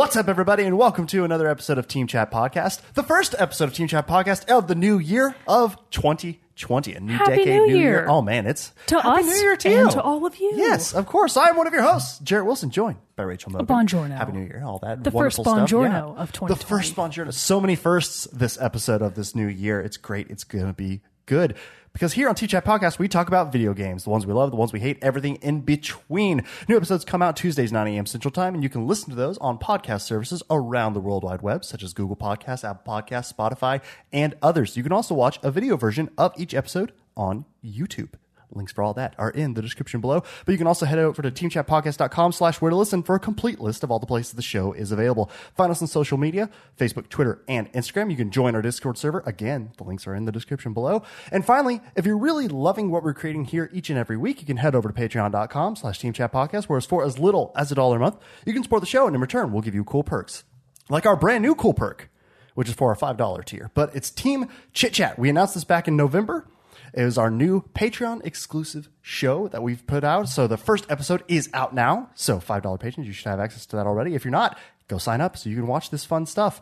What's up, everybody, and welcome to another episode of Team Chat Podcast, the first episode of Team Chat Podcast of the new year of 2020, a new Happy decade, New Year. Oh man, it's To Happy us New Year to and you. to all of you. Yes, of course. I'm one of your hosts, Jarrett Wilson, joined by Rachel Mogan. Buongiorno. Happy New Year, all that The first wonderful stuff. buongiorno Yeah. of The 2020. first buongiorno. So many firsts this episode of this new year. It's great. It's going to be good. Because here on Team Chat Podcast, we talk about video games, the ones we love, the ones we hate, everything in between. New episodes come out Tuesdays, 9 a.m. Central Time, and you can listen to those on podcast services around the World Wide Web, such as Google Podcasts, Apple Podcasts, Spotify, and others. You can also watch a video version of each episode on YouTube. Links for all that are in the description below. But you can also head over to teamchatpodcast.com slash where to listen for a complete list of all the places the show is available. Find us on social media, Facebook, Twitter, and Instagram. You can join our Discord server. Again, the links are in the description below. And finally, if you're really loving what we're creating here each and every week, you can head over to patreon.com slash teamchatpodcast, where for as little as a dollar a month, you can support the show, and in return, we'll give you cool perks. Like our brand new cool perk, which is for our $5 tier. But it's Team Chit Chat. We announced this back in November. It was our new Patreon exclusive show that we've put out. So the first episode is out now. So $5 patrons, you should have access to that already. If you're not, go sign up so you can watch this fun stuff.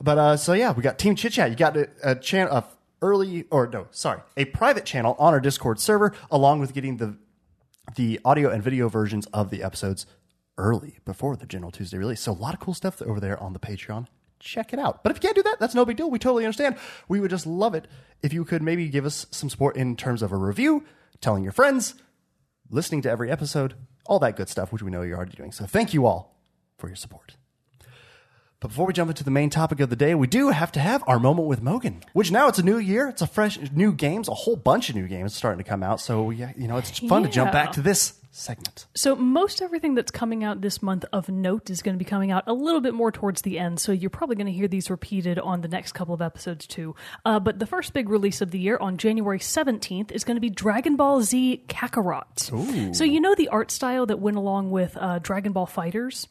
But uh, so yeah, we got Team Chit Chat. You got a, a channel, a early, or no, sorry, a private channel on our Discord server, along with getting the the audio and video versions of the episodes early before the general Tuesday release. So a lot of cool stuff over there on the Patreon. Check it out. But if you can't do that, that's no big deal. We totally understand. We would just love it if you could maybe give us some support in terms of a review, telling your friends, listening to every episode, all that good stuff, which we know you're already doing. So thank you all for your support. But before we jump into the main topic of the day, we do have to have our moment with Mogan, which now it's a new year. It's a fresh new games, a whole bunch of new games starting to come out. So, yeah, you know, it's fun to jump back to this segment. So most everything that's coming out this month of note is going to be coming out a little bit more towards the end. So you're probably going to hear these repeated on the next couple of episodes too. Uh, but the first big release of the year on January 17th is going to be Dragon Ball Z Kakarot. So you know the art style that went along with uh, Dragon Ball FighterZ.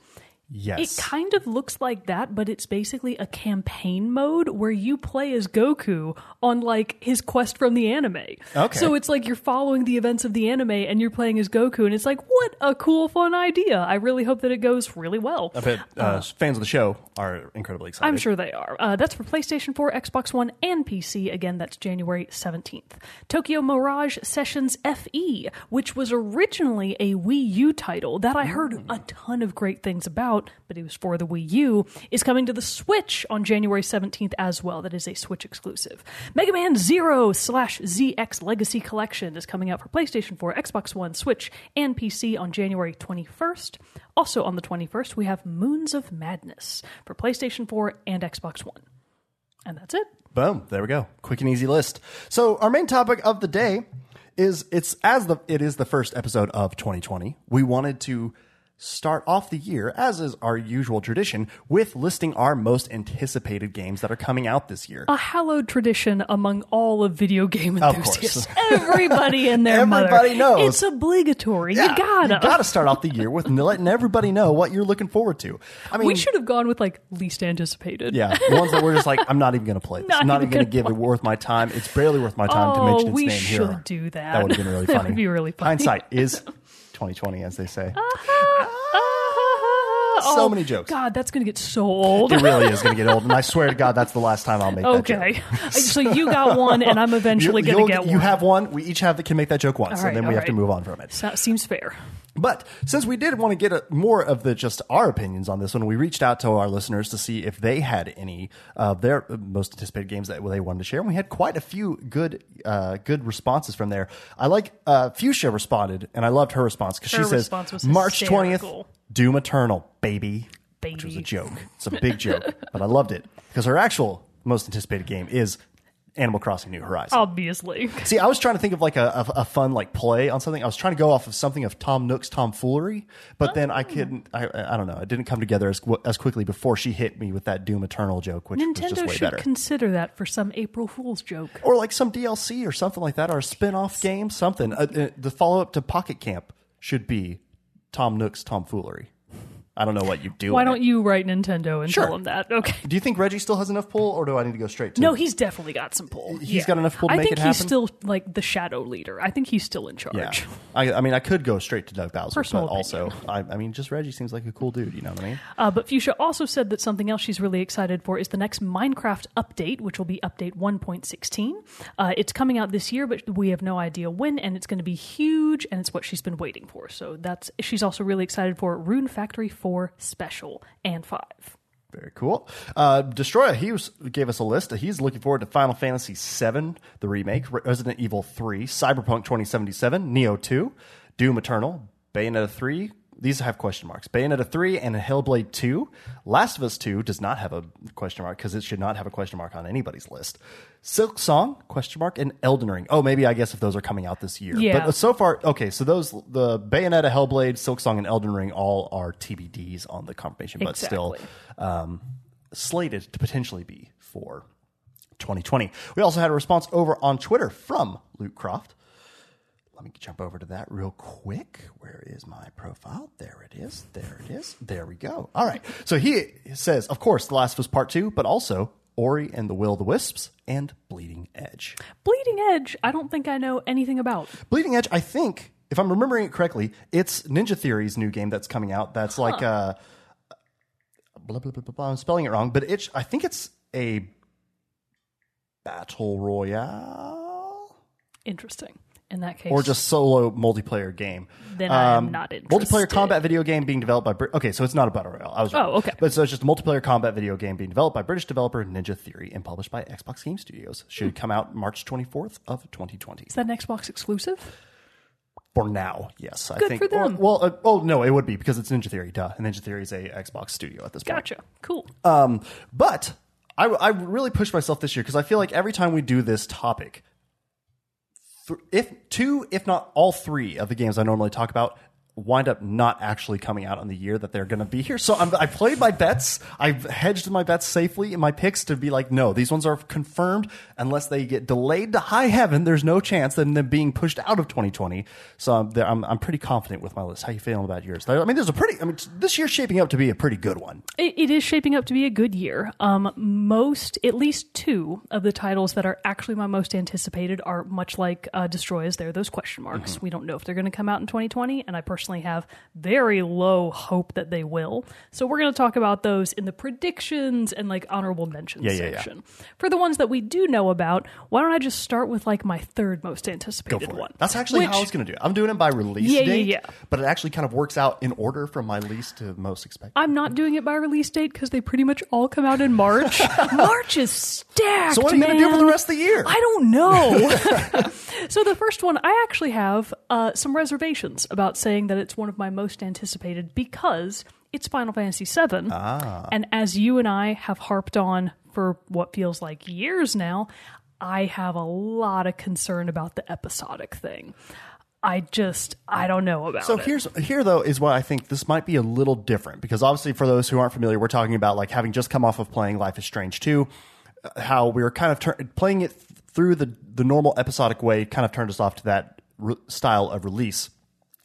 Yes. It kind of looks like that, but it's basically a campaign mode where you play as Goku on like his quest from the anime. Okay. So it's like you're following the events of the anime and you're playing as Goku, and it's like, what a cool, fun idea. I really hope that it goes really well. I bet uh, fans of the show are incredibly excited. I'm sure they are. Uh, that's for PlayStation 4, Xbox One, and PC. Again, that's January 17th. Tokyo Mirage Sessions FE, which was originally a Wii U title that I heard a ton of great things about, but it was for the Wii U, is coming to the Switch on January 17th as well. That is a Switch exclusive. Mega Man Zero slash ZX Legacy Collection is coming out for PlayStation 4, Xbox One, Switch, and PC on January 21st. Also on the 21st, we have Moons of Madness for PlayStation 4 and Xbox One. And that's it. Boom. There we go. Quick and easy list. So our main topic of the day is it's as the it is the first episode of 2020. We wanted to start off the year, as is our usual tradition, with listing our most anticipated games that are coming out this year. A hallowed tradition among all of video game enthusiasts. Everybody their mother. Everybody knows. It's obligatory. Yeah, you gotta. you gotta start off the year with letting everybody know what you're looking forward to. I mean, we should have gone with like least anticipated. Yeah, the ones that we're just like, I'm not even going to play this. Not I'm not even to gonna give it worth my time. It's barely worth my time to Oh, mention its we name should here. do that. That would have been really That funny. would be really funny. Hindsight is 2020, as they say. Uh-huh. Oh, So many jokes. God, that's going to get so old. It really is going to get old, and I swear to God, that's the last time I'll make that joke. Okay. so you got one, and I'm eventually going to get one. you have one. We each have that can make that joke once, right, and then we have to move on from it. So- seems fair. But since we did want to get a, more of the just our opinions on this one, we reached out to our listeners to see if they had any of their most anticipated games that they wanted to share. And we had quite a few good uh, good responses from there. I like uh, Fuchsia responded, and I loved her response because she says March twentieth. Doom Eternal, baby, which was a joke. It's a big joke, but I loved it because her actual most anticipated game is Animal Crossing New Horizons. Obviously. See, I was trying to think of like a, a, a fun like play on something. I was trying to go off of something of Tom Nook's tomfoolery, but then Oh. I couldn't. I, I don't know. It didn't come together as as quickly before she hit me with that Doom Eternal joke, which was just Nintendo way should better. consider that for some April Fool's joke. or like some DLC or something like that, or a spin off game, something. Uh, uh, the follow up to Pocket Camp should be Tom Nook's tomfoolery. I don't know what you do. Why don't it. you write Nintendo and Sure. tell them that? Okay. Do you think Reggie still has enough pull, or do I need to go straight to? No, he's definitely got some pull. He's Yeah. got enough pull to I make think it he's still like the shadow leader. I think he's still in charge. Yeah, I, I mean, I could go straight to Doug Bowser, Personal but also, I, I mean, just Reggie seems like a cool dude. You know what I mean? Uh, but Fuchsia also said that something else she's really excited for is the next Minecraft update, which will be update 1.16. Uh, it's coming out this year, but we have no idea when, and it's going to be huge, and it's what she's been waiting for. So that's she's also really excited for Rune Factory 4 Special and 5. Very cool. Uh, Destroyer, he was, gave us a list. He's looking forward to Final Fantasy VII, the remake, Resident Evil 3, Cyberpunk 2077, Nioh 2, Doom Eternal, Bayonetta 3. These have question marks. Bayonetta 3 and Hellblade 2. Last of Us 2 does not have a question mark because it should not have a question mark on anybody's list. Silksong, question mark, and Elden Ring. Oh, maybe I guess if those are coming out this year. Yeah. But so far, okay, so those, the Bayonetta, Hellblade, Silksong, and Elden Ring all are TBDs on the confirmation, but still um, slated to potentially be for 2020. We also had a response over on Twitter from Luke Croft. Let me jump over to that real quick. Where is my profile? There it is. There it is. There we go. All right. So he says, of course, The Last of Us Part 2, but also Ori and the Will of the Wisps and Bleeding Edge. Bleeding Edge, I don't think I know anything about. Bleeding Edge, I think, if I'm remembering it correctly, it's Ninja Theory's new game that's coming out. That's like uh blah, blah, blah, blah, blah. I'm spelling it wrong, but it's I think it's a battle royale Interesting. In that case, or just solo multiplayer game. Then I am not interested. Multiplayer combat video game being developed by Brit- okay, so it's not a battle royale. I was wrong. Oh, okay. But so it's just a multiplayer combat video game being developed by British developer Ninja Theory and published by Xbox Game Studios. Should come out March 24th of 2020. is that an Xbox exclusive? For now, yes, I Good think. for them. Well, well uh, oh no, it would be because it's Ninja Theory, duh. And Ninja Theory is a Xbox studio at this point. Gotcha. Cool. Um, but I, I really pushed myself this year because I feel like every time we do this topic, th- if two, if not all three of the games I normally talk about wind up not actually coming out on the year that they're going to be here. So I'm, I played my bets. I've hedged my bets safely in my picks to be like, no, these ones are confirmed unless they get delayed to high heaven. There's no chance of them being pushed out of 2020. So I'm, I'm, I'm pretty confident with my list. How you feeling about yours? I mean, there's a pretty. I mean, this year's shaping up to be a pretty good one. It, it is shaping up to be a good year. Um, most, at least two of the titles that are actually my most anticipated are much like uh, Destroyers. They're those question marks. Mm-hmm. We don't know if they're going to come out in 2020, and I personally have very low hope that they will. So we're going to talk about those in the predictions and like honorable mentions Yeah, yeah, yeah. section. For the ones that we do know about, why don't I just start with like my third most Go anticipated for one? it. That's actually how I was going to do it. I'm doing it by release Yeah, yeah, date, yeah. but it actually kind of works out in order from my least to most expected. I'm not doing it by release date because they pretty much all come out in March. March is stacked. So what are you going gonna do for the rest of the year? I don't know. so the first one, I actually have uh, some reservations about saying that it's one of my most anticipated because it's Final Fantasy VII, Ah. and as you and I have harped on for what feels like years now, I have a lot of concern about the episodic thing. I just I don't know about So it. here's here though is why I think this might be a little different because obviously for those who aren't familiar, we're talking about like having just come off of playing Life is Strange 2, uh, how we were kind of tur- playing it th- through the the normal episodic way kind of turned us off to that re- style of release.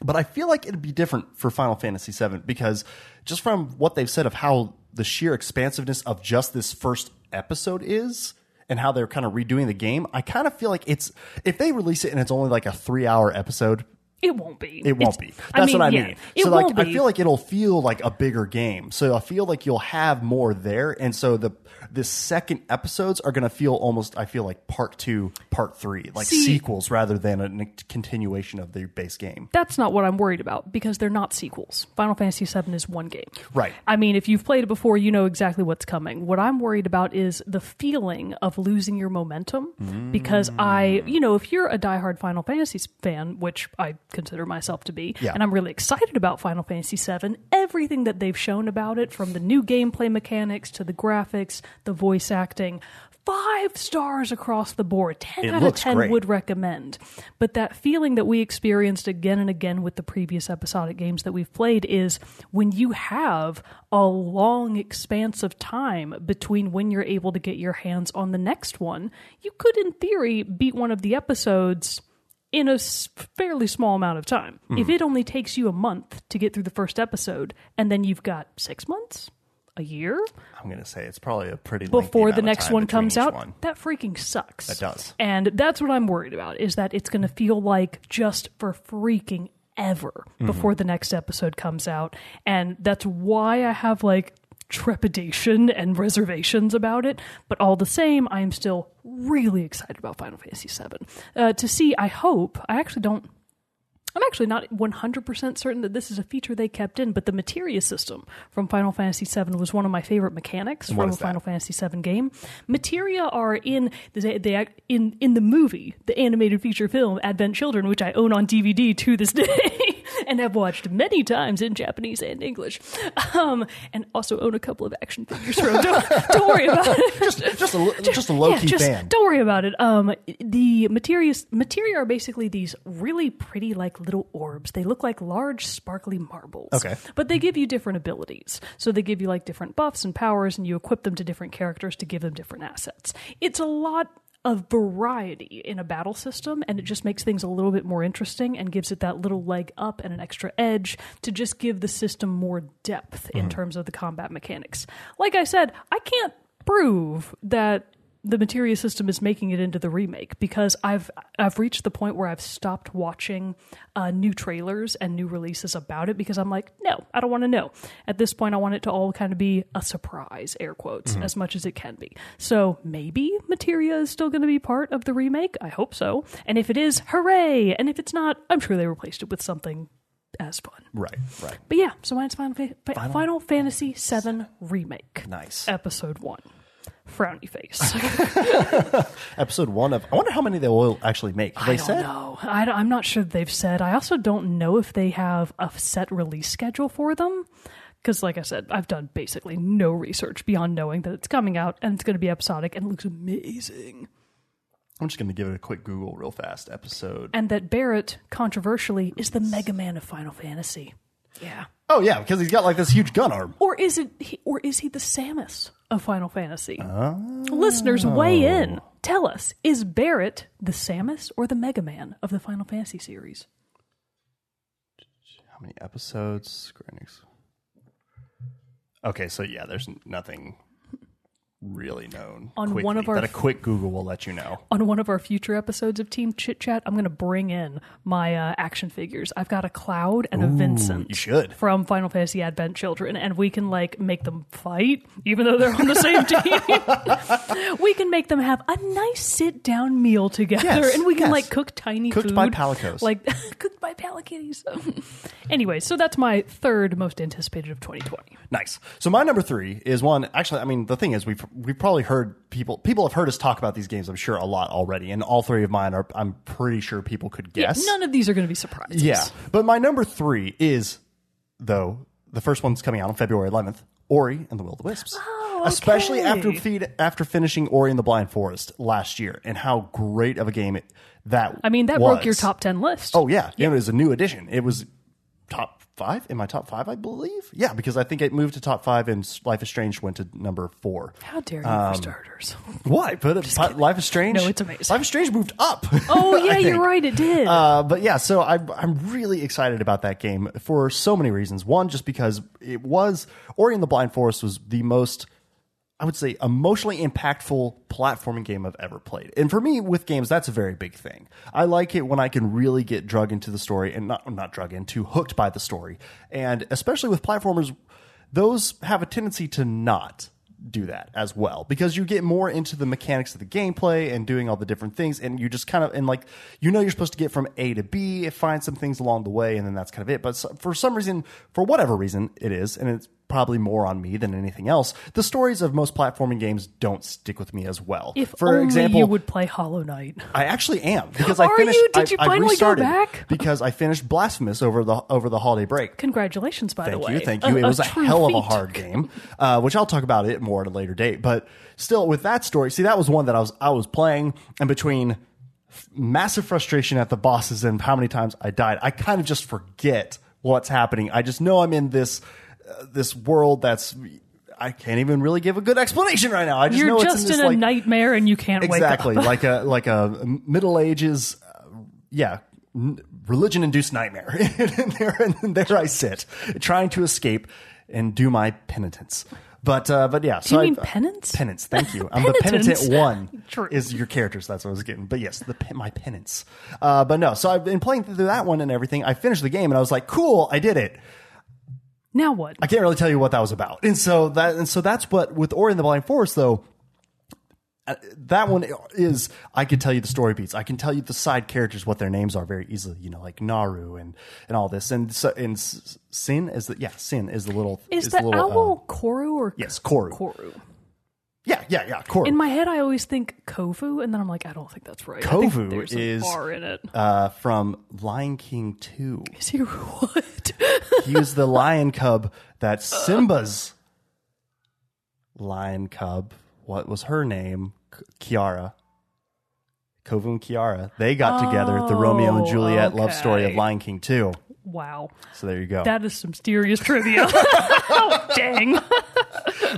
But I feel like it'd be different for Final Fantasy VII because just from what they've said of how the sheer expansiveness of just this first episode is and how they're kind of redoing the game, I kind of feel like it's if they release it and it's only like a three hour episode, it won't be. it won't It's- be. That's what I yeah, mean. So like I feel like it'll feel like a bigger game. So I feel like you'll have more there and so the the second episodes are going to feel almost I feel like part 2, part 3, like See- sequels rather than a continuation of the base game. That's not what I'm worried about because they're not sequels. Final Fantasy VII is one game. Right. I mean, if you've played it before, you know exactly what's coming. What I'm worried about is the feeling of losing your momentum mm. because I, you know, if you're a diehard Final Fantasy fan, which I consider myself to be, Yeah. and I'm really excited about Final Fantasy VII, everything that they've shown about it, from the new gameplay mechanics to the graphics, the voice acting, five stars across the board. 10 It out of 10 great. would recommend. But that feeling that we experienced again and again with the previous episodic games that we've played is when you have a long expanse of time between when you're able to get your hands on the next one, you could, in theory, beat one of the episodes in a fairly small amount of time. If it only takes you a month to get through the first episode, and then you've got six months, a year I'm going to say it's probably a pretty before the next one comes out, one. that freaking sucks. That does. And that's what I'm worried about is that it's going to feel like just for freaking ever Mm-hmm. before the next episode comes out. And that's why I have like trepidation and reservations about it. But all the same, I am still really excited about Final Fantasy VII. Uh, to see, I hope, I actually don't. I'm actually not 100% certain that this is a feature they kept in, but the materia system from Final Fantasy VII was one of my favorite mechanics from a that? Final Fantasy VII game. Materia are in the they, in in the movie, the animated feature film Advent Children, which I own on DVD to this day and have watched many times in Japanese and English, um, and also own a couple of action figures from. Don't, don't worry about it. Just, just a, just a low Yeah, key just fan. Don't worry about it. Um, the materia materia are basically these really pretty like little orbs. They look like large sparkly marbles. Okay. But they give you different abilities. So they give you like different buffs and powers, and you equip them to different characters to give them different assets. It's a lot of variety in a battle system, and it just makes things a little bit more interesting and gives it that little leg up and an extra edge to just give the system more depth in mm-hmm. terms of the combat mechanics. Like I said, I can't prove that the materia system is making it into the remake because I've I've reached the point where I've stopped watching uh, new trailers and new releases about it because I'm like, no, I don't want to know. At this point, I want it to all kind of be a surprise, air quotes, as much as it can be. So maybe materia is still going to be part of the remake. I hope so. And if it is, hooray! And if it's not, I'm sure they replaced it with something as fun. Right, right. But yeah, so mine's Final, Fa- Final Fantasy VII Remake. Nice. Episode one. Frowny face. Episode one of. I wonder how many they will actually make. Have I they don't said? know. I don't, I'm not sure they've said. I also don't know if they have a set release schedule for them. Because, like I said, I've done basically no research beyond knowing that it's coming out and it's going to be episodic and it looks amazing. I'm just going to give it a quick Google real fast. Episode. And that Barret, controversially, is the Mega Man of Final Fantasy. Yeah. Oh yeah, because he's got like this huge gun arm. Or is it? he- Or is he the Samus of Final Fantasy? Listeners, weigh oh. in. Tell us: Is Barret the Samus or the Mega Man of the Final Fantasy series? How many episodes? Square Enix. Okay, so yeah, there's nothing really known On quickly one of our that a quick Google will let you know. On one of our future episodes of Team Chit Chat, I'm going to bring in my uh, action figures. I've got a Cloud and a Vincent. you should. from Final Fantasy Advent Children, and we can like make them fight, even though they're on the same team. we can make them have a nice sit down meal together, Yes, and we can yes. like cook tiny Cooked food, by Palicos. like cooked by Palikitties. anyway, so that's my third most anticipated of 2020. Nice. So my number three is one. Actually, I mean, the thing is, we've we've probably heard people people have heard us talk about these games. I'm sure a lot already, and all three of mine are. I'm pretty sure people could guess. None of these are going to be surprises. Yeah, but my number three is though the first one's coming out on February 11th. Ori and the Will of the Wisps. Oh, Especially after feed, after finishing Ori and the Blind Forest last year, and how great of a game it, that. I mean that was. broke your top ten list. Oh yeah, it was a new addition. It was top five in my top five, I believe. Yeah, because I think it moved to top five, and Life is Strange went to number four. how dare you Um, for starters? Why? But uh, Life is Strange. No, it's amazing. Life is Strange moved up. Oh yeah, you're right. It did. Uh, but yeah, so I'm I'm really excited about that game for so many reasons. One, just because it was Ori and the Blind Forest was the most, I would say, emotionally impactful platforming game I've ever played. And for me, with games, that's a very big thing. I like it when I can really get drug into the story and not not drug into, hooked by the story. And especially with platformers, those have a tendency to not do that as well because you get more into the mechanics of the gameplay and doing all the different things and you just kind of and like you know you're supposed to get from A to B find some things along the way and then that's kind of it but for some reason for whatever reason it is and it's probably more on me than anything else the stories of most platforming games don't stick with me as well if for only example you would play Hollow Knight. I actually am because I Are finished. you? Did I- you I finally go restarted back? because I finished Blasphemous over the over the holiday break. Congratulations, by the way. Thank you, thank you. A- it was a, true hell of a hard game, uh, which I'll talk about it more at a later date. But still, with that story, see, that was one that I was I was playing, and between massive frustration at the bosses and how many times I died, I kind of just forget what's happening. I just know I'm in this this world that's. I can't even really give a good explanation right now. I just You're know it's just in this a like nightmare and you can't wait. exactly wake up. like a like a Middle Ages uh, yeah, n- religion induced nightmare. and, there, and there I sit, trying to escape and do my penitence. But uh, but yeah, Do so you mean I- penance? Penance. Thank you. I'm the penitent one. True. Is your characters? That's what I was getting. But yes, the my penance. Uh, but no. So I've been playing through that one and everything. I finished the game and I was like, cool, I did it. Now what? I can't really tell you what that was about. And so that and so that's what with Ori and the Blind Forest though. uh, That one is I can tell you the story beats. I can tell you the side characters what their names are very easily. You know, like Naru and and all this. And so and Sin is the yeah Sin is the little Is the the little, owl uh, Koru or yes Koru Koru? Yeah yeah yeah Koru. In my head, I always think Kovu, and then I'm like, I don't think that's right. I think Kovu there's is- R in it. uh, from Lion King two. Is he what? He was the lion cub that Simba's lion cub. What was her name? K- Kiara. Kovu and Kiara. They got together. The Romeo and Juliet love story of okay. Lion King 2. wow, So there you go. that is some serious trivia. oh, dang.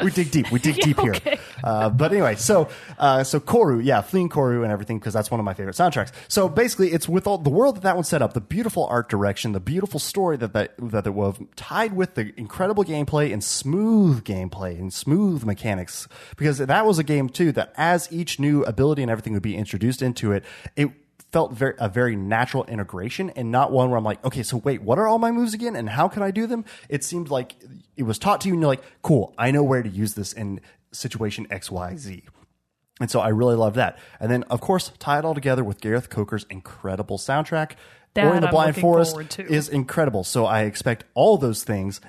We dig deep. We dig deep okay. here. Uh, but anyway, so uh, so Koru, yeah, fleeing Koru and everything because that's one of my favorite soundtracks. So basically, it's with all the world that that one set up, the beautiful art direction, the beautiful story that that that it was tied with the incredible gameplay and smooth gameplay and smooth mechanics. Because that was a game too that as each new ability and everything would be introduced into it, it felt very a very natural integration and not one where I'm like, okay, so wait, what are all my moves again and how can I do them? It seemed like it was taught to you and you're like, cool, I know where to use this in situation X, Y, Z. And so I really love that. And then, of course, tie it all together with Gareth Coker's incredible soundtrack. That Ori and the I'm Blind Forest is incredible. So I expect all those things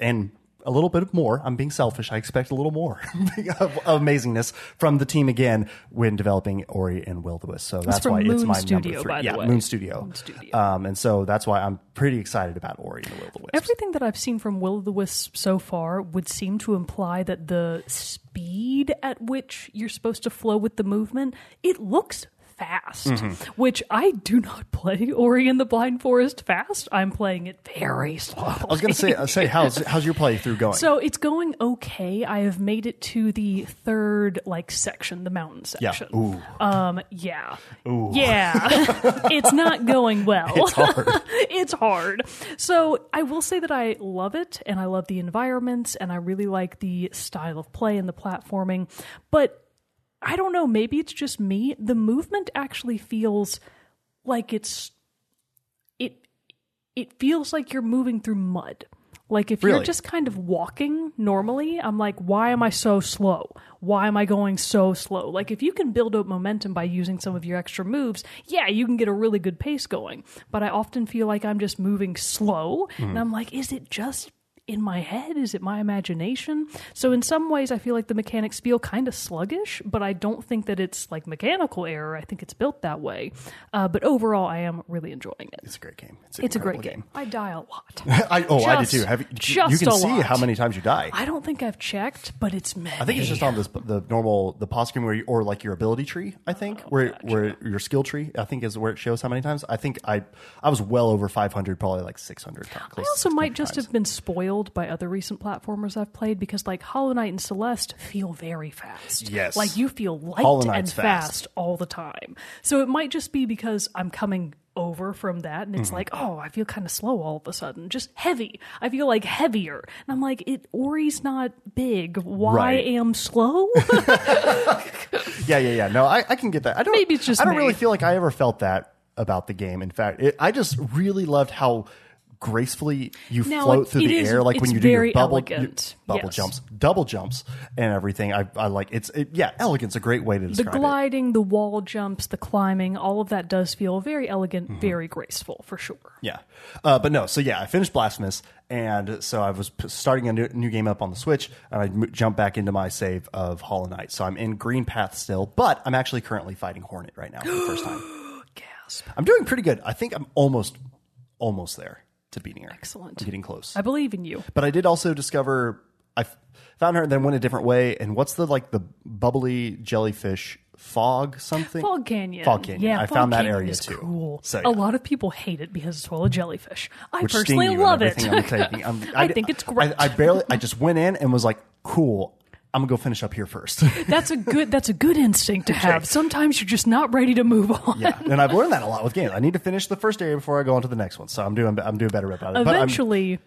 and a little bit more. I'm being selfish. I expect a little more of amazingness from the team again when developing Ori and Will the Wisp. So that's why it's my Studio, number three. by the yeah, way. Moon Studio. Moon Studio. Um, and so that's why I'm pretty excited about Ori and the Will the Wisp. Everything that I've seen from Will the Wisp so far would seem to imply that the speed at which you're supposed to flow with the movement, it looks fast, Mm-hmm. which I do not play Ori and the Blind Forest fast. I'm playing it very slow. I was going to say, uh, say how's how's your playthrough going? So it's going okay. I have made it to the third like section, the mountain yeah. section. Ooh. Um, yeah. Yeah. it's not going well. It's hard. it's hard. So I will say that I love it and I love the environments and I really like the style of play and the platforming. But I don't know, maybe it's just me. The movement actually feels like it's it it feels like you're moving through mud. Like if you're just kind of walking normally, I'm like, why am I so slow? Why am I going so slow? Like if you can build up momentum by using some of your extra moves, yeah, you can get a really good pace going. But I often feel like I'm just moving slow, and mm. I'm like, is it just in my head? Is it my imagination? So in some ways, I feel like the mechanics feel kind of sluggish, but I don't think that it's like mechanical error. I think it's built that way. Uh, but overall, I am really enjoying it. It's a great game. It's, It's a great incredible game. I die a lot. I, oh, I did too. Have you, just you can see lot. how many times you die. I don't think I've checked, but it's many. I think it's just on this the normal the screen where you, or like your ability tree. I think where where your skill tree. I think is where it shows how many times. I think I I was well over five hundred, probably like six hundred. I also might just have been spoiled by other recent platformers I've played because like Hollow Knight and Celeste feel very fast. Yes. Like you feel light and fast. fast. all the time. So it might just be because I'm coming over from that and it's Mm-hmm. like, oh, I feel kind of slow all of a sudden. Just heavy. I feel like heavier. And I'm like, it Ori's not big. Why Right. am slow? Yeah, yeah, yeah. No, I, I can get that. I don't. Maybe it's just I don't me. really feel like I ever felt that about the game. In fact, it, I just really loved how gracefully you Now, float through the is- air, like when you do your bubble elegant. your bubble Yes. jumps, double jumps, and everything. I, I like it's it, yeah, elegant's a great way to describe it. The gliding, the wall jumps, the climbing, all of that does feel very elegant, Mm-hmm. very graceful for sure. Yeah, uh, but no. So yeah, I finished Blasphemous, and so I was p- starting a new, new game up on the Switch, and I m- jumped back into my save of Hollow Knight. So I'm in Green Path still, but I'm actually currently fighting Hornet right now for the first time. Gasp. I'm doing pretty good. I think I'm almost, almost there to beating her. Excellent. I'm getting close. I believe in you. But I did also discover I f- found her and then went a different way. And what's the like the bubbly jellyfish fog something? Fog Canyon. Fog Canyon. Yeah, I Fog found that Canyon area is too. Cool. So, A lot of people hate it because it's full of jellyfish. I Which sting personally you and love it. everything I'm taking. I'm- I think it's great. I, I barely. I just went in and was like, "Cool, I'm gonna go finish up here first. That's a good. That's a good instinct to have. Sometimes you're just not ready to move on. yeah, and I've learned that a lot with games. I need to finish the first area before I go on to the next one. So I'm doing I'm doing better about it. Eventually,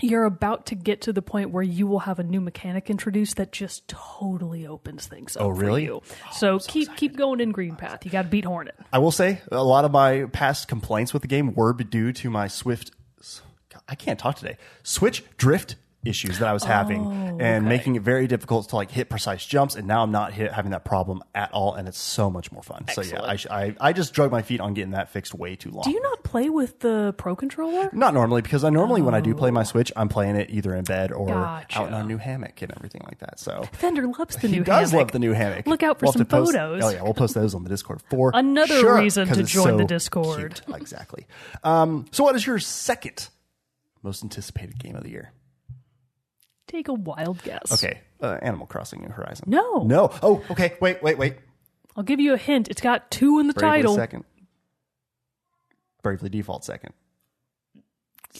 you're about to get to the point where you will have a new mechanic introduced that just totally opens things oh, up. Oh, really? For you. so keep keep going in Green Path. You got to beat Hornet. I will say a lot of my past complaints with the game were due to my Swift. I can't talk today. Switch drift issues that I was having and okay. making it very difficult to like hit precise jumps. And now I'm not hit, having that problem at all, and it's so much more fun. So yeah, I, sh- I I just drug my feet on getting that fixed way too long. Do you not play with the Pro controller? Not normally, because I normally when I do play my Switch, I'm playing it either in bed or Gotcha. out in a new hammock and everything like that. So Fender loves the he new hammock. He does love the new hammock. Look out for We'll some to post- photos. Oh yeah, we'll post those on the Discord for Another sure, reason to join the Discord. cute. Exactly. Um, so, what is your second most anticipated game of the year? Take a wild guess. Okay, uh, Animal Crossing New Horizon. No. no. Oh, okay. Wait, wait, wait. I'll give you a hint. It's got two in the Bravely title. second. Bravely Default second.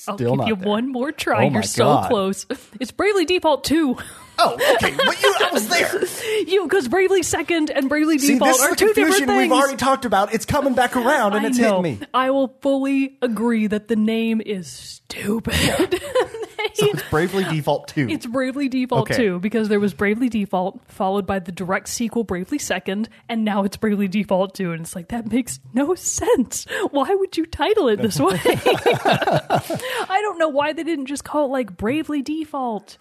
I'll Still give not you there. one more try. Oh You're so God. close. It's Bravely Default 2. Oh, okay. but you, I was there. you because Bravely Second and Bravely See, Default this is are the two different confusion things. we've already talked about. It's coming back around, and I it's know. hitting me. I will fully agree that the name is stupid. So it's Bravely Default two. It's Bravely Default Okay. 2 because there was Bravely Default followed by the direct sequel Bravely Second and now it's Bravely Default 2 and it's like that makes no sense. Why would you title it this way? I don't know why they didn't just call it like Bravely Default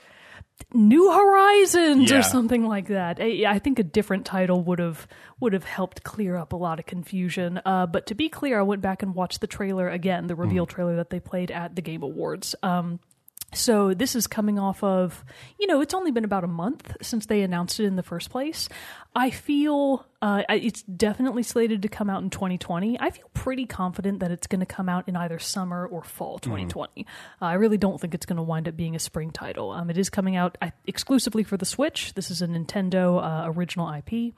New Horizons Yeah. or something like that. I, I think a different title would have would have helped clear up a lot of confusion. Uh, but to be clear, I went back and watched the trailer again, the reveal trailer that they played at the Game Awards. Um, so this is coming off of, you know, it's only been about a month since they announced it in the first place. I feel uh, it's definitely slated to come out in 2020. I feel pretty confident that it's going to come out in either summer or fall 2020. Uh, I really don't think it's going to wind up being a spring title. Um, it is coming out I, exclusively for the Switch. This is a Nintendo uh, original IP.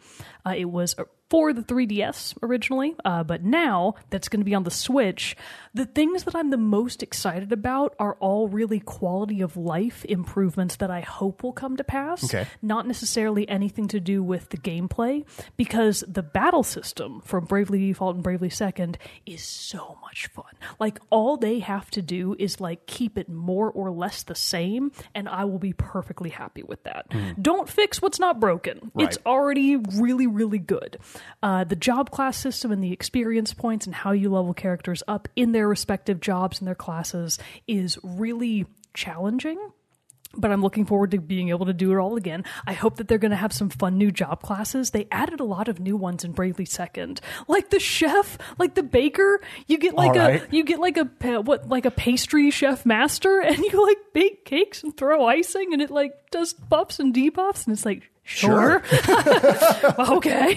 Uh, it was for the 3DS originally, uh, but now that's going to be on the Switch. The things that I'm the most excited about are all really quality of life improvements that I hope will come to pass. Okay. Not necessarily anything to do with the gameplay, because the battle system from Bravely Default and Bravely Second is so much fun. Like, all they have to do is like keep it more or less the same, and I will be perfectly happy with that. Don't fix what's not broken. It's already really, really good. Uh, the job class system and the experience points and how you level characters up in their respective jobs and their classes is really challenging. But I'm looking forward to being able to do it all again. I hope that they're going to have some fun new job classes. They added a lot of new ones in Bravely Second, like the chef, like the baker. You get like right. a you get like a what like a pastry chef master, and you like bake cakes and throw icing, and it like does buffs and debuffs, and it's like sure, okay.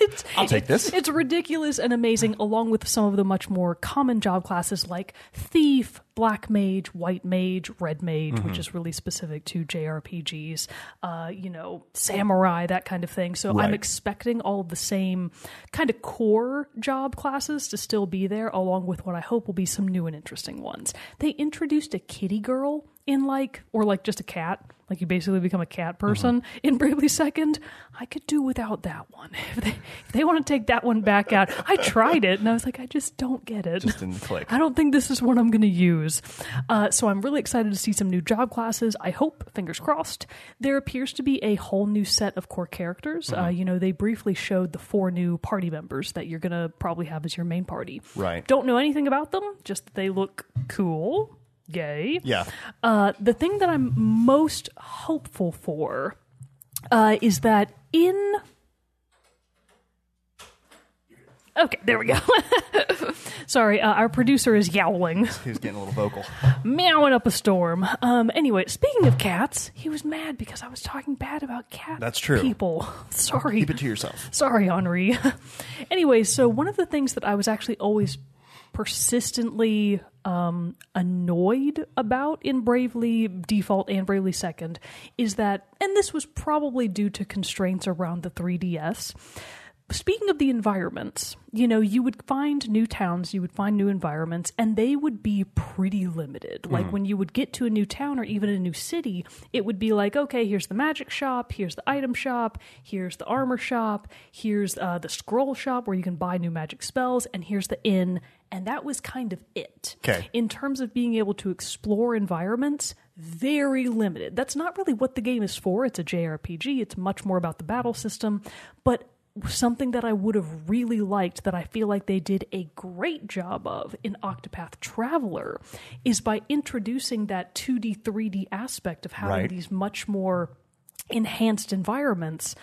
It's- I'll take this. It's ridiculous and amazing, along with some of the much more common job classes like thief, black mage, white mage, red mage, Mm-hmm. which is really specific to JRPGs. Uh, you know, samurai, that kind of thing. So I'm expecting all of the same kind of core job classes to still be there, along with what I hope will be some new and interesting ones. They introduced a kitty girl in like, or like just a cat. Like you basically become a cat person Mm-hmm. in Bravely Second. I could do without that one. If they, if they want to take that one back out, I tried it and I was like, I just don't get it. Just didn't click. I don't think this is what I'm going to use. Uh, so I'm really excited to see some new job classes. I hope, fingers crossed. There appears to be a whole new set of core characters. Uh, Mm-hmm. you know, they briefly showed the four new party members that you're going to probably have as your main party. Right. Don't know anything about them, just that they look cool. Yay. Yeah. Uh, the thing that I'm most hopeful for uh, is that in. Okay, there we go. Sorry, uh, our producer is yowling, He was getting a little vocal. meowing up a storm. Um, anyway, speaking of cats, he was mad because I was talking bad about cat That's true. people. Sorry. Keep it to yourself. Sorry, Henri. anyway, so one of the things that I was actually always persistently um, annoyed about in Bravely Default and Bravely Second is that, and this was probably due to constraints around the 3DS, Speaking of the environments, you know, you would find new towns, you would find new environments, and they would be pretty limited. Like when you would get to a new town or even a new city, it would be like, okay, here's the magic shop, here's the item shop, here's the armor shop, here's uh, the scroll shop where you can buy new magic spells, and here's the inn. And that was kind of it. Okay. In terms of being able to explore environments, very limited. That's not really what the game is for. It's a JRPG, it's much more about the battle system. But something that I would have really liked that I feel like they did a great job of in Octopath Traveler is by introducing that 2D, 3D aspect of having Right. these much more enhanced environments.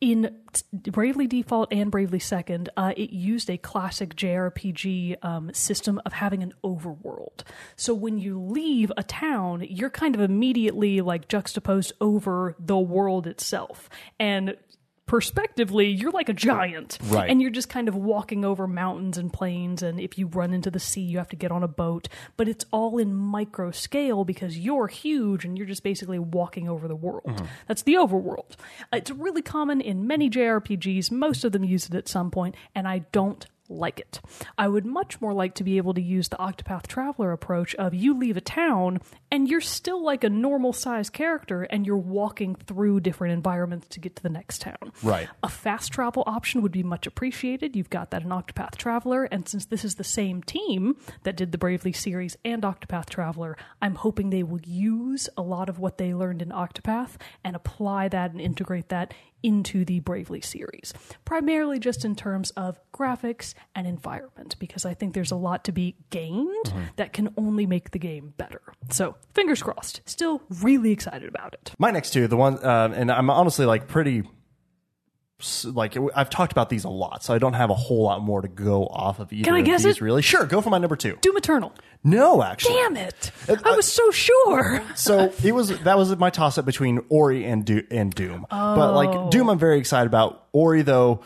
In Bravely Default and Bravely Second, uh, it used a classic JRPG um, system of having an overworld. So when you leave a town, you're kind of immediately like juxtaposed over the world itself. And perspectively, you're like a giant. Right. And you're just kind of walking over mountains and plains. And if you run into the sea, you have to get on a boat. But it's all in micro scale because you're huge and you're just basically walking over the world. Mm-hmm. That's the overworld. It's really common in many JRPGs. Most of them use it at some point, and I don't like it. I would much more like to be able to use the Octopath Traveler approach of you leave a town and you're still like a normal sized character and you're walking through different environments to get to the next town. Right. A fast travel option would be much appreciated. You've got that in Octopath Traveler, and since this is the same team that did the Bravely series and Octopath Traveler, I'm hoping they will use a lot of what they learned in Octopath and apply that and integrate that into the Bravely series. Primarily just in terms of graphics and environment, because I think there's a lot to be gained that can only make the game better. So, fingers crossed. Still really excited about it. My next two, the one, um, and I'm honestly like pretty, like I've talked about these a lot, so I don't have a whole lot more to go off of either Can I guess these. it? Really, sure. Go for my number two. Doom Eternal. No, actually, Damn it! Uh, I was so sure. so it was that was my toss up between Ori and Do- and Doom. But Oh. like Doom, I'm very excited about. Ori though,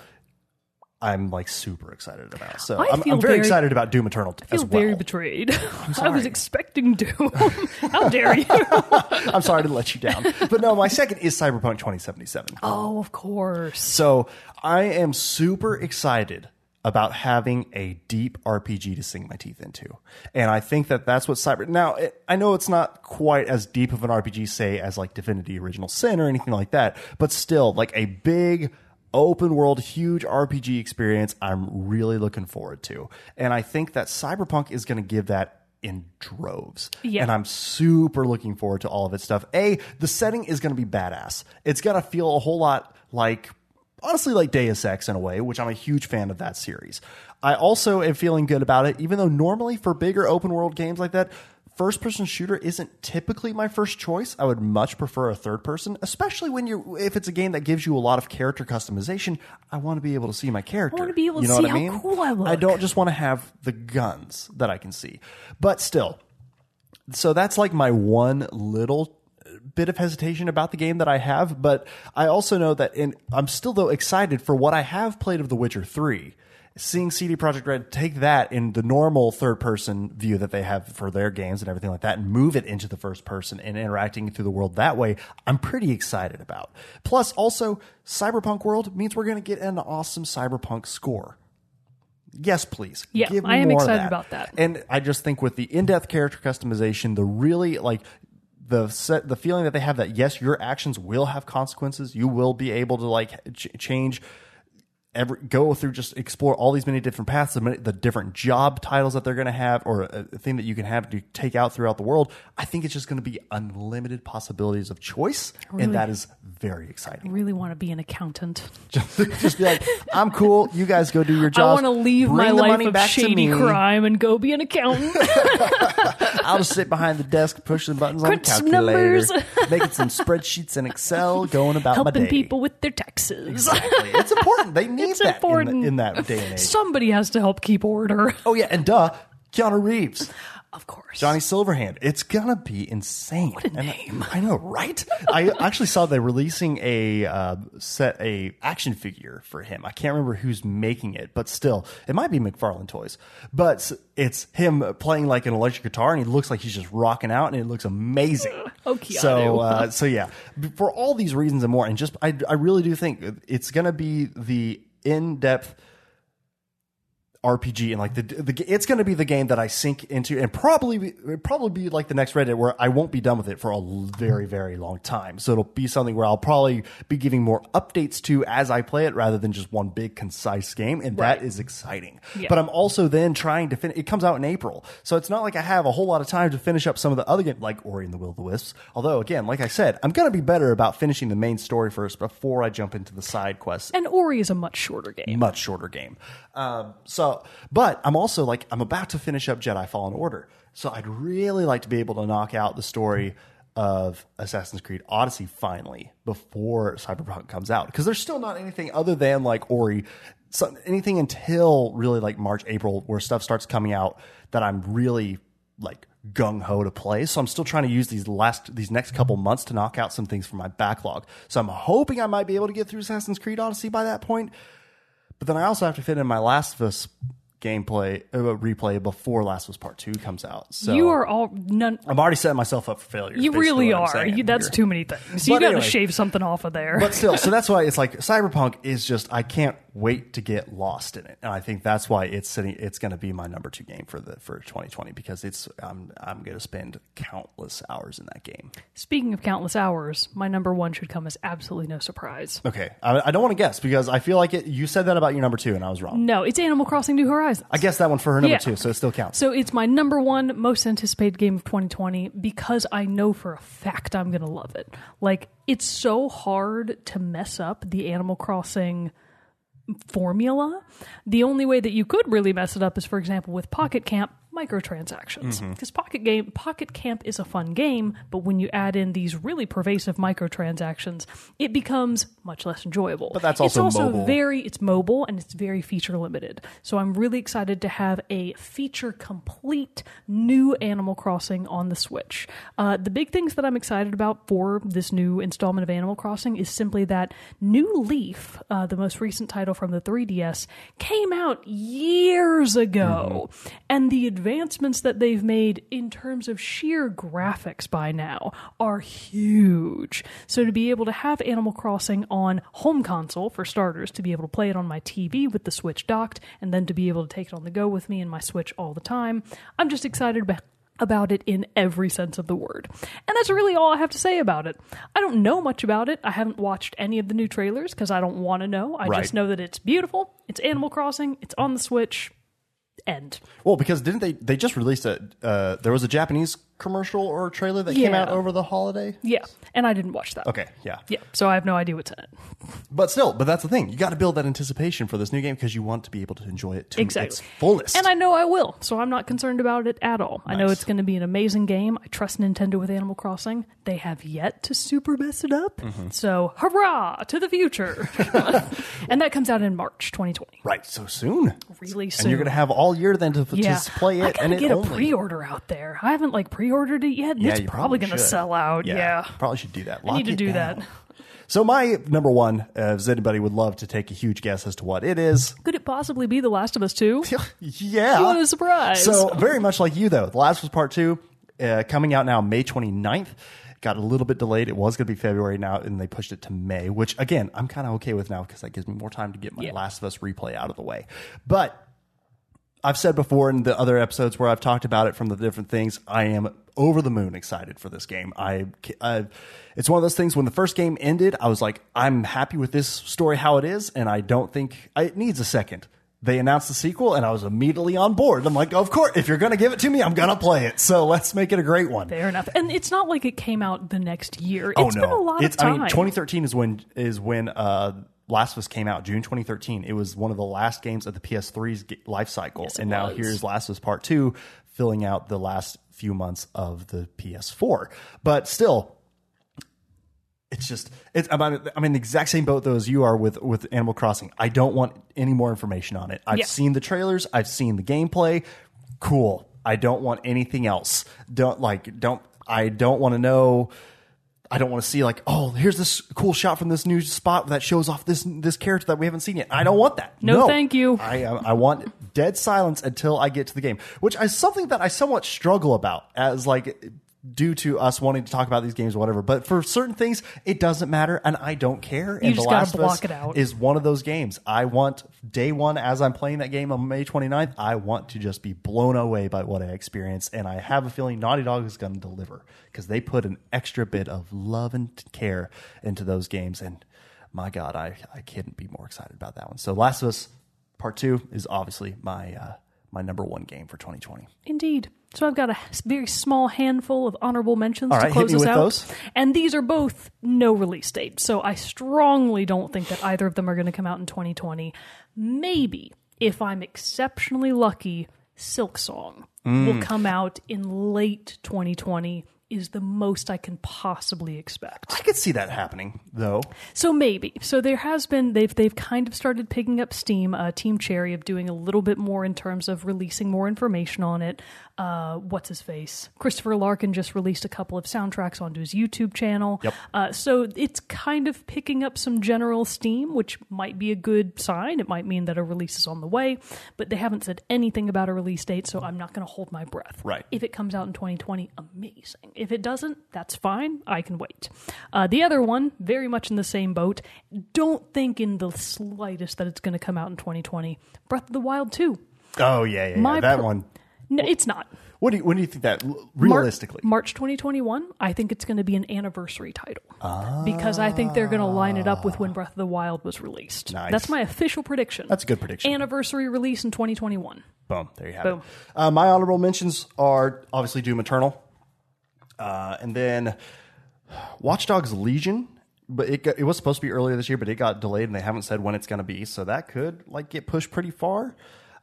I'm like super excited about. So I I'm very, very- excited about Doom Eternal I feel as well. very betrayed. I was expecting Doom. How dare you? I'm sorry to let you down, but no, my second is Cyberpunk 2077. oh, of course. So I am super excited about having a deep RPG to sink my teeth into, and I think that that's what Cyber. Now it, I know it's not quite as deep of an RPG, say as like Divinity: Original Sin or anything like that, but still like a big. Open world, huge RPG experience. I'm really looking forward to, and I think that Cyberpunk is going to give that in droves. Yeah. And I'm super looking forward to all of its stuff. A, the setting is going to be badass. It's going to feel a whole lot like, honestly, like Deus Ex in a way, which I'm a huge fan of that series. I also am feeling good about it, even though normally for bigger open world games like that, first person shooter isn't typically my first choice. I would much prefer a third person, especially when you're, if it's a game that gives you a lot of character customization. I want to be able to see my character. I wanna be able to you know see I how mean? cool I look. I don't just want to have the guns that I can see. But still, so that's like my one little bit of hesitation about the game that I have, but I also know that in I'm still though excited for what I have played of The Witcher 3. Seeing CD Projekt Red take that in the normal third person view that they have for their games and everything like that and move it into the first person and interacting through the world that way, I'm pretty excited about. Plus also Cyberpunk World means we're going to get an awesome Cyberpunk score. Yes, please. Yeah, Give me I am excited that. about that. And I just think with the in-depth character customization, the really like the set, the feeling that they have that yes, your actions will have consequences. You will be able to like ch- change every go through just explore all these many different paths the, many, the different job titles that they're going to have or a, a thing that you can have to take out throughout the world i think it's just going to be unlimited possibilities of choice and that is very exciting I really want to be an accountant. just be like i'm cool you guys go do your job I want to leave my life of shady crime and go be an accountant. I'll just sit behind the desk, pushing buttons on the Crunch calculator, numbers. making some spreadsheets in Excel, going about my Helping people with their taxes. Exactly. It's important. They need It's that in, important. the, in that day and age. Somebody has to help keep order. Oh yeah, and duh, Keanu Reeves, Of course. Johnny Silverhand. It's gonna be insane. What a name. I know, right? I actually saw they're releasing a uh, set a action figure for him. I can't remember who's making it, but still, it might be McFarlane Toys. But it's him playing like an electric guitar, and he looks like he's just rocking out, and it looks amazing. Oh, Keanu. So, uh, so yeah, for all these reasons and more, and just I, I really do think it's gonna be the in depth RPG and like the, the it's going to be the game that I sink into and probably probably be like the next Reddit where I won't be done with it for a very very long time. So it'll be something where I'll probably be giving more updates to as I play it rather than just one big concise game, and that is exciting. Yeah. But I'm also then trying to finish. It comes out in April, so it's not like I have a whole lot of time to finish up some of the other games like Ori and the Will of the Wisps. Although again, like I said, I'm going to be better about finishing the main story first before I jump into the side quests And Ori is a much shorter game. much shorter game. Um, so, but I'm also like, I'm about to finish up Jedi Fallen Order. So I'd really like to be able to knock out the story of Assassin's Creed Odyssey finally before Cyberpunk comes out. Because there's still not anything other than like Ori, so anything until really like March, April, where stuff starts coming out that I'm really like gung ho to play. So I'm still trying to use these last these next couple months to knock out some things from my backlog. So I'm hoping I might be able to get through Assassin's Creed Odyssey by that point. But then I also have to fit in my Last of Us gameplay uh, replay before Last of Us Part Two comes out. So You are all none. I'm already setting myself up for failure. You really are. You, that's here. too many things. But you got to anyway. shave something off of there. But still, so that's why it's like Cyberpunk is just I can't wait to get lost in it, and I think that's why it's sitting. It's going to be my number two game for the for 2020 because it's I'm I'm going to spend countless hours in that game. Speaking of countless hours, my number one should come as absolutely no surprise. Okay, I, I don't want to guess because I feel like it. You said that about your number two, and I was wrong. No, it's Animal Crossing New Horizons. I guessed that one for her number Yeah. two, so it still counts. So it's my number one most anticipated game of 2020 because I know for a fact I'm going to love it. Like, it's so hard to mess up the Animal Crossing formula. The only way that you could really mess it up is, for example, with Pocket Camp microtransactions. Because Pocket Game Pocket Camp is a fun game, but when you add in these really pervasive microtransactions, it becomes much less enjoyable. But that's it's also also mobile. very it's mobile and it's very feature limited. So I'm really excited to have a feature complete new Animal Crossing on the Switch. Uh, the big things that I'm excited about for this new installment of Animal Crossing is simply that New Leaf, uh, the most recent title from the 3DS, came out years ago, and the advancements that they've made in terms of sheer graphics by now are huge. So to be able to have Animal Crossing on home console for starters, to be able to play it on my TV with the Switch docked, and then to be able to take it on the go with me and my Switch all the time, I'm just excited about about it in every sense of the word. And that's really all I have to say about it. I don't know much about it. I haven't watched any of the new trailers because I don't want to know. I Right. just know that it's beautiful. It's Animal Crossing. It's on the Switch. End. Well, because didn't they? They just released a. Uh, there was a Japanese commercial or trailer that came Yeah. out over the holiday. Yeah. And I didn't watch that. Okay, yeah, Yeah. So I have no idea what's in it. but still, but that's the thing. You got to build that anticipation for this new game because you want to be able to enjoy it to Exactly. its fullest. And I know I will, so I'm not concerned about it at all. I know Nice. it's going to be an amazing game. I trust Nintendo with Animal Crossing. They have yet to super mess it up. Mm-hmm. So, hurrah to the future. and that comes out in March 2020. right, so soon, Really soon. and you're going to have all year then to, yeah. to play I it, gotta and it get a only. pre-order out there. I haven't like pre-ordered it yet. yeah, it's you probably, going to should. sell out. Yeah. probably should do that. I need to it do down. that. So my number one, uh, if anybody would love to take a huge guess as to what it is, Could it possibly be The Last of Us 2? yeah, What a surprise. So very much like you though, The Last was Part Two, uh, coming out now May 29th. Got a little bit delayed. It was going to be February now, and they pushed it to May, which again I'm kind of okay with now because that gives me more time to get my Yeah. Last of Us replay out of the way. But I've said before in the other episodes where I've talked about it from the different things, I am over the moon excited for this game. I, I, it's one of those things when the first game ended, I was like, I'm happy with this story how it is, and I don't think it needs a second. They announced the sequel, and I was immediately on board. I'm like, of course, if you're going to give it to me, I'm going to play it. So let's make it a great one. Fair enough. And it's not like it came out the next year. oh It's no, been a lot it's, of time. I mean, 2013 is when is when uh, Last of Us came out. June 2013. It was one of the last games of the PS3's ge- life cycle, Yes, and now was. here's Last of Us Part Two, filling out the last few months of the PS4. But still, it's just it's I'm I'm in the exact same boat though as you are with with Animal Crossing. I don't want any more information on it. I've Yeah. seen the trailers, I've seen the gameplay. Cool. I don't want anything else. Don't like don't I don't want to know I don't want to see like, oh, here's this cool shot from this new spot that shows off this this character that we haven't seen yet. I don't want that. No, thank you. I uh, I want dead silence until I get to the game, which is something that I somewhat struggle about as like due to us wanting to talk about these games or whatever. But for certain things, it doesn't matter, and I don't care. and just The Last of Us it out. is one of those games. I want day one as I'm playing that game on May 29th, I want to just be blown away by what I experience. And I have a feeling Naughty Dog is going to deliver because they put an extra bit of love and care into those games. And my God, I, I couldn't be more excited about that one. So Last of Us Part 2 is obviously my, uh, my number one game for 2020. Indeed. So I've got a very small handful of honorable mentions to close us out. those. And these are both no release date. So I strongly don't think that either of them are going to come out in 2020. Maybe, if I'm exceptionally lucky, Silksong Mm. will come out in late 2020 is the most I can possibly expect. I could see that happening, though. So maybe. So there has been they've they've kind of started picking up steam. Uh, Team Cherry of doing a little bit more in terms of releasing more information on it. Uh, what's his face? Christopher Larkin just released a couple of soundtracks onto his YouTube channel. Yep. Uh, so it's kind of picking up some general steam, which might be a good sign. It might mean that a release is on the way, but they haven't said anything about a release date, so I'm not going to hold my breath. Right. If it comes out in 2020, amazing. If it doesn't, that's fine. I can wait. Uh, the other one, very much in the same boat. Don't think in the slightest that it's going to come out in 2020. Breath of the Wild 2. Oh, yeah, yeah, yeah. That one. No, it's not. What do you, when do you think that, Mar- realistically? March 2021, I think it's going to be an anniversary title. Because I think they're going to line it up with when Breath of the Wild was released. Nice. That's my official prediction. That's a good prediction. Anniversary release in 2021. Boom. There you have Boom. it. Uh, my honorable mentions are obviously Doom Eternal, uh, and then Watch Dogs Legion. But it got, it was supposed to be earlier this year, but it got delayed, and they haven't said when it's going to be. So that could like get pushed pretty far.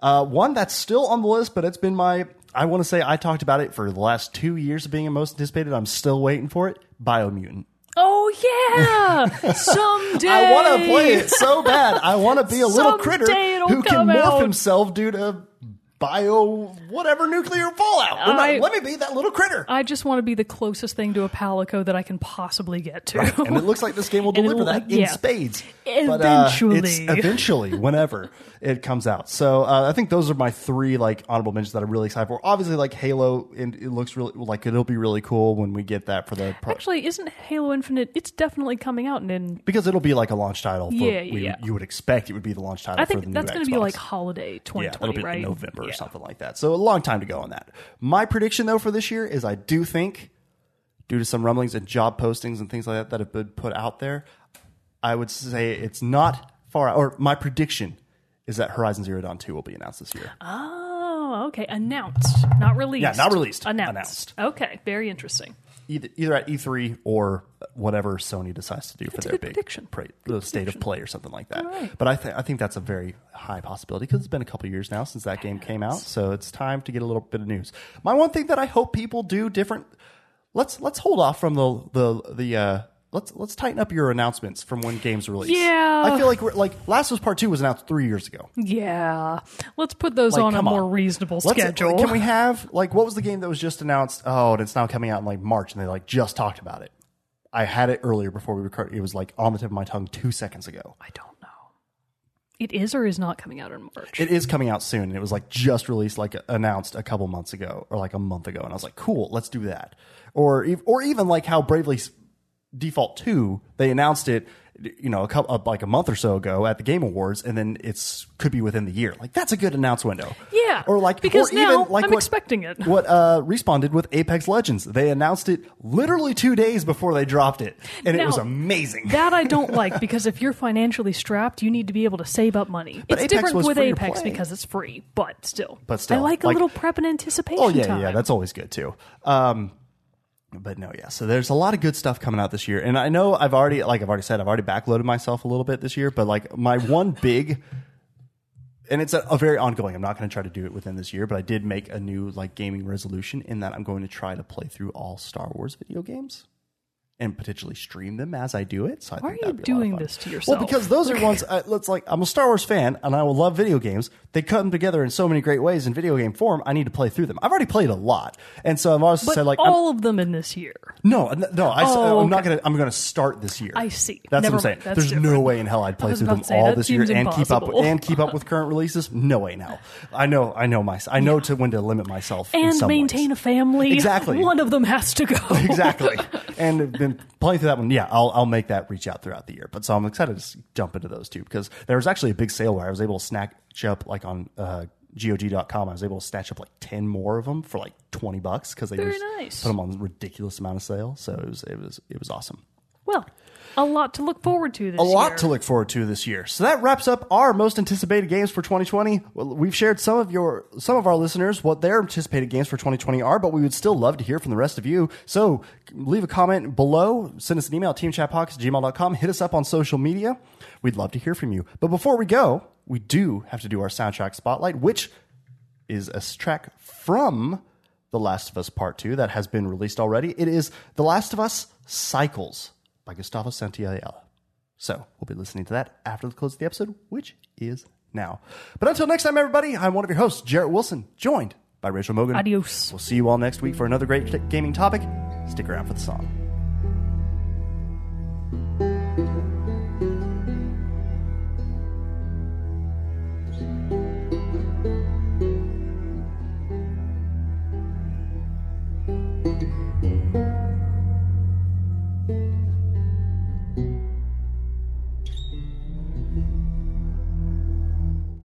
Uh, one that's still on the list, but it's been my. I want to say I talked about it for the last two years of being most anticipated. I'm still waiting for it. Biomutant. Oh, yeah. Someday. I want to play it so bad. I want to be a little critter who can morph out. himself due to bio whatever nuclear fallout. Let me- I- let me be that little critter. I just want to be the closest thing to a Palico that I can possibly get to. and it looks like this game will deliver that in yeah. spades. But, uh, Eventually. it's eventually, whenever it comes out. So uh, I think those are my three like honorable mentions that I'm really excited for. Obviously, like Halo, and it looks really like it'll be really cool when we get that for the pro- Actually, isn't Halo Infinite? It's definitely coming out, and in, because it'll be like a launch title. For, Yeah, we- yeah. You would expect it would be the launch title. I think that's going to be like holiday Yeah, 2020, it'll be right? November or Yeah. something like that. So a long time to go on that. My prediction though for this year is I do think, due to some rumblings and job postings and things like that that have been put out there, I would say it's not far. Or my prediction is that Horizon Zero Dawn Two will be announced this year. Oh, okay. Announced, not released. Yeah, not released. Announced. Okay, very interesting. Either, either at E3 or whatever Sony decides to do for That's their big prediction. pra- the state of play or something like that. Right. But I, th- I think that's a very high possibility because it's been a couple years now since that game came out, so it's time to get a little bit of news. My one thing that I hope people do different. Let's let's hold off from the the the. Uh, Let's let's tighten up your announcements from when games release. Yeah. I feel like we're like Last of Us Part Two was announced three years ago. Yeah, let's put those Like, on a more on. reasonable Let's- schedule. Can we have like what was the game that was just announced? Oh, and it's now coming out in like March, and they like just talked about it. I had it earlier before we recorded. It was like on the tip of my tongue two seconds ago. I don't know. It is or is not coming out in March. It is coming out soon, and it was like just released, like announced a couple months ago or like a month ago, and I was like, cool, let's do that. Or or even like how Bravely Default Two, they announced it, you know, a couple uh, like a month or so ago at the Game Awards, and then it's could be within the year. Like that's a good announce window. Yeah, or like because or now even like I'm what- expecting it. What uh, Respawn did with Apex Legends, they announced it literally two days before they dropped it, and it was amazing. That I don't like because if you're financially strapped, you need to be able to save up money. But it's Apex different with Apex because it's free, but still. But still, I like a little prep and anticipation Oh yeah, time. yeah, that's always good too. Um, but no, yeah. So there's a lot of good stuff coming out this year, and I know I've already, like I've already said, I've already backloaded myself a little bit this year. But like my one big, and it's a, a very ongoing. I'm not going to try to do it within this year, but I did make a new like gaming resolution in that I'm going to try to play through all Star Wars video games. And potentially stream them as I do it. So I Why think are you be a lot of doing this to yourself? Well, because those are ones. Uh, let's like I'm a Star Wars fan, and I will love video games. They cut them together in so many great ways in video game form. I need to play through them. I've already played a lot, and so I've always but said like I'm- all of them in this year. no, no. I, Oh, am not gonna. I'm gonna start this year. I see. That's Never what I'm saying. mind. There's no way in hell I'd play through them say, all this year and keep up impossible. and keep up with current releases. No way, now. I know. I know my. I know to when to limit myself And maintain ways. a family. Exactly. One of them has to go. exactly. And then playing through that one, yeah, I'll, I'll make that reach out throughout the year. But so I'm excited to jump into those two because there was actually a big sale where I was able to snatch up like on uh, GOG.com. I was able to snatch up like 10 more of them for like 20 bucks because they Very just nice. put them on a ridiculous amount of sale. So it was, it was, it was awesome. Well, a lot to look forward to this year. A lot to look forward to this year. So that wraps up our most anticipated games for 2020. Well, we've shared some of your some of our listeners what their anticipated games for 2020 are, but we would still love to hear from the rest of you. So leave a comment below, send us an email at teamchatpockets at gmail.com, hit us up on social media. We'd love to hear from you. But before we go, we do have to do our soundtrack spotlight, which is a track from The Last of Us Part 2 that has been released already. It is The Last of Us Cycles by Gustavo Santaolalla. So we'll be listening to that after the close of the episode, which is now. But until next time, everybody, I'm one of your hosts, Jarrett Wilson, joined by Rachel Mogan. Adios. We'll see you all next week for another great gaming topic. Stick around for the song.